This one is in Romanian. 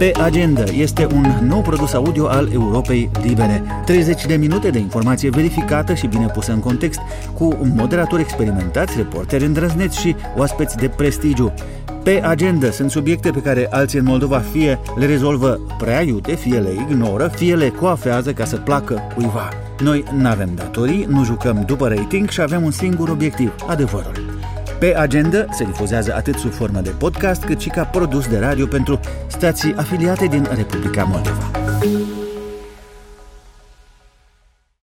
Pe agenda este un nou produs audio al Europei Libere. 30 de minute de informație verificată și bine pusă în context, cu moderatori experimentați, reporteri îndrăzneți și oaspeți de prestigiu. Pe agenda sunt subiecte pe care alții în Moldova fie le rezolvă prea iute, fie le ignoră, fie le coafează ca să placă cuiva. Noi nu avem datorii, nu jucăm după rating și avem un singur obiectiv, adevărul. Pe agenda se difuzează atât sub formă de podcast cât și ca produs de radio pentru stații afiliate din Republica Moldova.